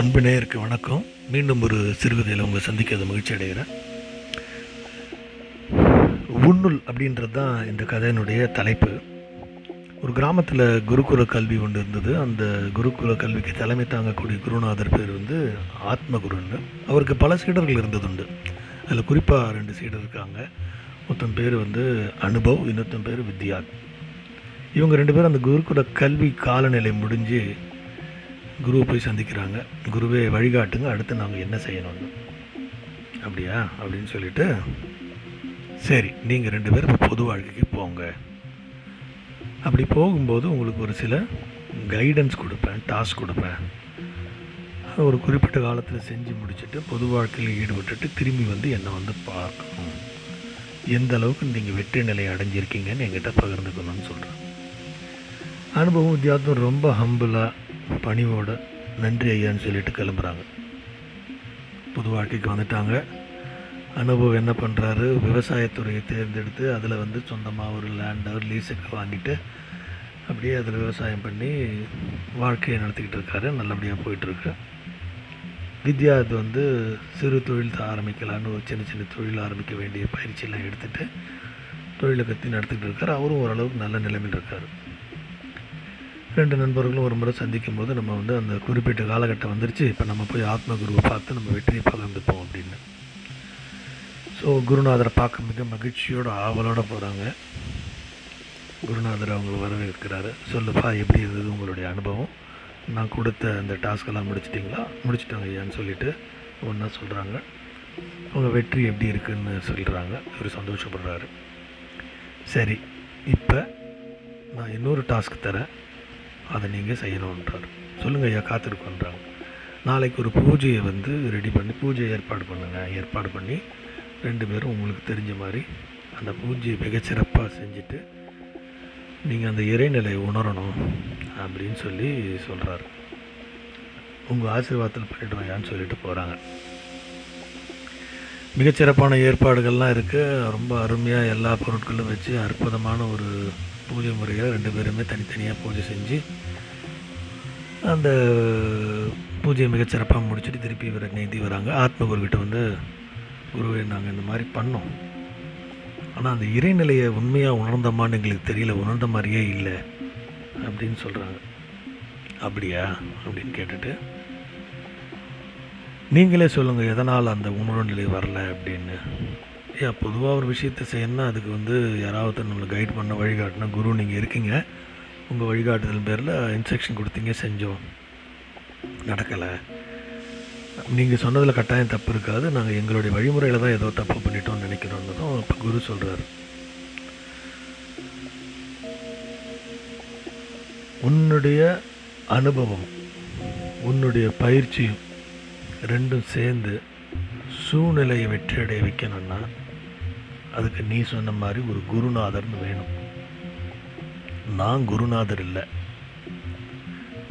அன்பு நேயருக்கு வணக்கம். மீண்டும் ஒரு சிறுகதையில் உங்களை சந்திக்கிறது மகிழ்ச்சி அடைகிறேன். உண்ணுல் அப்படின்றது தான் இந்த கதையினுடைய தலைப்பு. ஒரு கிராமத்தில் குருகுல கல்வி ஒன்று இருந்தது. அந்த குருகுல கல்விக்கு தலைமை தாங்கக்கூடிய குருநாதர் பேர் வந்து ஆத்மகுருன்னு. அவருக்கு பல சீடர்கள் இருந்ததுண்டு. அதில் குறிப்பாக ரெண்டு சீடர் இருக்காங்க. ஒருத்தன் பேர் வந்து அனுபவ் இன்னொருத்தன் பேர் வித்யா இவங்க ரெண்டு பேரும் அந்த குருகுல கல்வி காலநிலை முடிஞ்சு குருவை போய் சந்திக்கிறாங்க. குருவே வழிகாட்டுங்க அடுத்து நாங்கள் என்ன செய்யணும்னு. அப்படியா? அப்படின்னு சொல்லிட்டு சரி நீங்கள் ரெண்டு பேரும் இப்போ பொது வாழ்க்கைக்கு போங்க. அப்படி போகும்போது உங்களுக்கு ஒரு சில கைடன்ஸ் கொடுப்பேன் டாஸ்க் கொடுப்பேன். ஒரு குறிப்பிட்ட காலத்தில் செஞ்சு முடிச்சுட்டு பொது வாழ்க்கையில் ஈடுபட்டுட்டு திரும்பி வந்து என்னை வந்து பார்க்கணும். எந்த அளவுக்கு நீங்கள் வெற்றி நிலையை அடைஞ்சிருக்கீங்கன்னு என்கிட்ட பகிர்ந்துக்கணும்னு சொல்கிறேன் அனுபவம் வித்தியாசம் ரொம்ப ஹம்பிளாக பணிவோட நன்றி ஐயான்னு சொல்லிட்டு கிளம்புறாங்க. புது வாழ்க்கைக்கு வந்துட்டாங்க. அனுபவம் என்ன பண்ணுறாரு விவசாயத்துறையை தேர்ந்தெடுத்து அதில் வந்து சொந்தமாக ஒரு லேண்டை ஒரு லீஸுக்கு வாங்கிட்டு அப்படியே அதில் விவசாயம் பண்ணி வாழ்க்கையை நடத்திக்கிட்டு இருக்காரு. நல்லபடியாக போயிட்டுருக்கு. வித்யா அது வந்து சிறு தொழில் ஆரம்பிக்கலான்னு ஒரு சின்ன சின்ன தொழில் ஆரம்பிக்க வேண்டிய பயிற்சியெல்லாம் எடுத்துகிட்டு தொழிலை கற்றி நடத்திக்கிட்டு இருக்காரு. அவரும் ஓரளவுக்கு நல்ல நிலைமையில் இருக்கார். ரெண்டு நண்பர்களும் ஒரு முறை சந்திக்கும் போது நம்ம வந்து அந்த குறிப்பிட்ட காலகட்டம் வந்துருச்சு. இப்போ நம்ம போய் ஆத்ம குருவை பார்த்து நம்ம வெற்றியை பகிர்ந்துப்போம் அப்படின்னு. ஸோ குருநாதரை பார்க்க மிக மகிழ்ச்சியோட ஆவலோடு போகிறாங்க குருநாதர் அவங்களை வரவேற்கிறாரு. சொல்லுப்பா எப்படி இருந்தது உங்களுடைய அனுபவம்? நான் கொடுத்த அந்த டாஸ்கெல்லாம் முடிச்சிட்டிங்களா? முடிச்சிட்டாங்க ஐயான்னு சொல்லிவிட்டு ஒன்றா சொல்கிறாங்க அவங்க வெற்றி எப்படி இருக்குதுன்னு சொல்கிறாங்க இவர் சந்தோஷப்படுறாரு. சரி இப்போ நான் இன்னொரு டாஸ்க் தரேன். அதை நீங்கள் செய்யணுன்றார் சொல்லுங்கள் ஐயா காத்திருக்கோன்றாங்க நாளைக்கு ஒரு பூஜையை வந்து ரெடி பண்ணி பூஜை ஏற்பாடு பண்ணுங்கள் ஏற்பாடு பண்ணி ரெண்டு பேரும் உங்களுக்கு தெரிஞ்ச மாதிரி அந்த பூஜையை மிகச்சிறப்பாக செஞ்சுட்டு நீங்கள் அந்த இறைநிலையை உணரணும் அப்படின்னு சொல்லி சொல்கிறாரு உங்கள் ஆசீர்வாதத்தில் பண்ணிவிடுவாயான்னு சொல்லிட்டு போகிறாங்க மிகச்சிறப்பான ஏற்பாடுகள்லாம் இருக்குது ரொம்ப அருமையாக எல்லா பொருட்களும் வச்சு அற்புதமான ஒரு பூஜை முறையில் ரெண்டு பேருமே தனித்தனியாக பூஜை செஞ்சு அந்த பூஜையை மிகச்சிறப்பாக முடிச்சுட்டு திருப்பி இவரை நீந்தி வராங்க. ஆத்மகுருக்கிட்ட வந்து குருவே நாங்கள் இந்த மாதிரி பண்ணோம். ஆனால் அந்த இறைநிலையை உண்மையாக உணர்ந்தோமான்னு எங்களுக்கு தெரியல. உணர்ந்த மாதிரியே இல்லை. அப்படின்னு சொல்கிறாங்க அப்படியா? அப்படின்னு கேட்டுட்டு நீங்களே சொல்லுங்கள் எதனால் அந்த உணர்வு நிலை வரல? அப்படின்னு ஏன் பொதுவாக ஒரு விஷயத்தை செய்யணும்னா அதுக்கு வந்து யாராவது நம்மளை கைட் பண்ண வழிகாட்டினா குரு நீங்கள் இருக்கீங்க. உங்கள் வழிகாட்டுதல் பேரில் இன்ஸ்ட்ரக்ஷன் கொடுத்தீங்க செஞ்சோம். நடக்கலை. நீங்கள் சொன்னதில் கட்டாயம் தப்பு இருக்காது. நாங்கள் எங்களுடைய வழிமுறையில் தான் ஏதோ தப்பு பண்ணிட்டோம்னு நினைக்கிறோன்னதும் இப்போ குரு சொல்கிறார் உன்னுடைய அனுபவம் உன்னுடைய பயிற்சியும் ரெண்டும் சேர்ந்து சூழ்நிலையை வெற்றியடைய வைக்கணும்னா அதுக்கு நீ சொன்ன மாதிரி ஒரு குருநாதர்னு வேணும். நான் குருநாதர் இல்லை.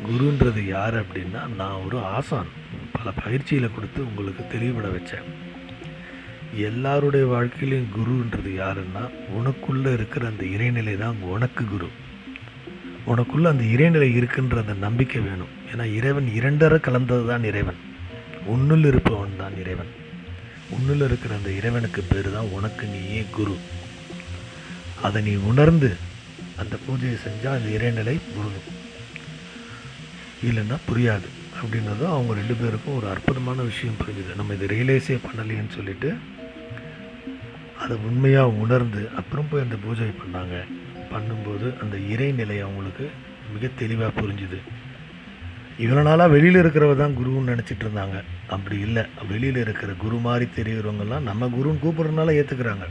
குருன்றது யார் அப்படின்னா நான் ஒரு ஆசான். பல பயிற்சியில் கொடுத்து உங்களுக்கு தெளிவுபட வச்சேன். எல்லாருடைய வாழ்க்கையிலையும் குருன்றது யாருன்னா உனக்குள்ளே இருக்கிற அந்த இறைநிலை தான் உனக்கு குரு. உனக்குள்ளே அந்த இறைநிலை இருக்குன்ற அந்த நம்பிக்கை வேணும். ஏன்னா இறைவன் இரண்டரை கலந்தது தான் இறைவன். உன்னுள் இருப்பவன் தான் இறைவன். உன்னில் இருக்கிற அந்த இறைவனுக்கு பேர் தான் உனக்கு நீயே குரு. அதை நீ உணர்ந்து அந்த பூஜையை செஞ்சால் அந்த இறைநிலை புரியும் இல்லைன்னா புரியாது. அப்படின்னதும் அவங்க ரெண்டு பேருக்கும் ஒரு அற்புதமான விஷயம் புரிஞ்சுது. நம்ம இதை ரியலைஸே பண்ணலையேன்னு சொல்லிட்டு அதை உண்மையாக உணர்ந்து அப்புறம் போய் அந்த பூஜை பண்ணாங்க. பண்ணும்போது அந்த இறைநிலை அவங்களுக்கு மிக தெளிவாக புரிஞ்சுது. இவ்வளோ நாளாக வெளியில் இருக்கிறவ தான் குருன்னு நினச்சிட்டு இருந்தாங்க. அப்படி இல்லை. வெளியில் இருக்கிற குரு மாதிரி தெரிகிறவங்கெல்லாம் நம்ம குருன்னு கூப்பிட்றதுனால ஏற்றுக்கிறாங்க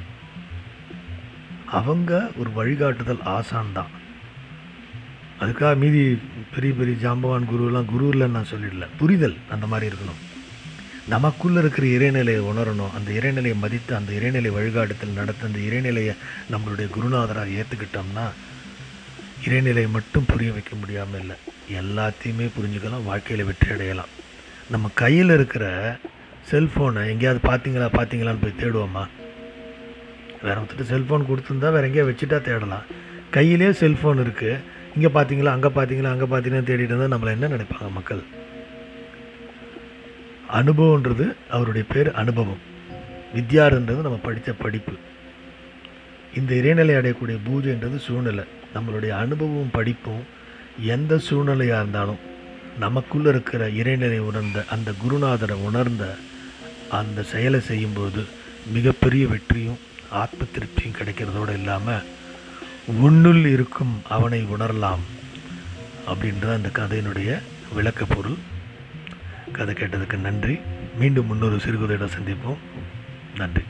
அவங்க ஒரு வழிகாட்டுதல் ஆசான் தான். அதுக்காக மீதி பெரிய பெரிய ஜாம்பவான் குருவெல்லாம் குரு இல்லைன்னு நான் சொல்லிடல. புரிதல் அந்த மாதிரி இருக்கணும். நமக்குள்ளே இருக்கிற இறைநிலையை உணரணும். அந்த இறைநிலையை மதித்து அந்த இறைநிலை வழிகாட்டுதல் நடத்த அந்த இறைநிலையை நம்மளுடைய குருநாதராக ஏற்றுக்கிட்டோம்னா இறைநிலையை மட்டும் புரிய வைக்க முடியாமல் இல்லை. எல்லாத்தையுமே புரிஞ்சுக்கலாம் வாழ்க்கையில் வெற்றி அடையலாம். நம்ம கையில் இருக்கிற செல்ஃபோனை எங்கேயாவது பார்த்தீங்களா பார்த்தீங்களான்னு போய் தேடுவோமா? வேற ஒருத்தர் செல்ஃபோன் கொடுத்துருந்தா வேற எங்கேயா வச்சுட்டா தேடலாம். கையிலே செல்ஃபோன் இருக்குது இங்கே பார்த்தீங்களா அங்கே பார்த்தீங்களா அங்கே பார்த்தீங்கன்னா தேடிட்டு இருந்தால் நம்மளை என்ன நினைப்பாங்க மக்கள்? அனுபவன்றது அவருடைய பேர் அனுபவம். வித்யார்ன்றது நம்ம படித்த படிப்பு. இந்த இறைநிலை அடையக்கூடிய பூஜைன்றது சூழ்நிலை. நம்மளுடைய அனுபவம் படிப்பும் எந்த சூழ்நிலையாக இருந்தாலும் நமக்குள்ளே இருக்கிற இறைநிலை உணர்ந்த அந்த குருநாதரை உணர்ந்த அந்த செயலை செய்யும்போது மிகப்பெரிய வெற்றியும் ஆத்ம திருப்தியும் கிடைக்கிறதோடு இல்லாமல் உன்னுள் இருக்கும் அவனை உணரலாம் அப்படின்றது அந்த கதையினுடைய விளக்க பொருள். கதை கேட்டதுக்கு நன்றி. மீண்டும் முன்னொரு சிறுகதையிடம் சந்திப்போம். நன்றி.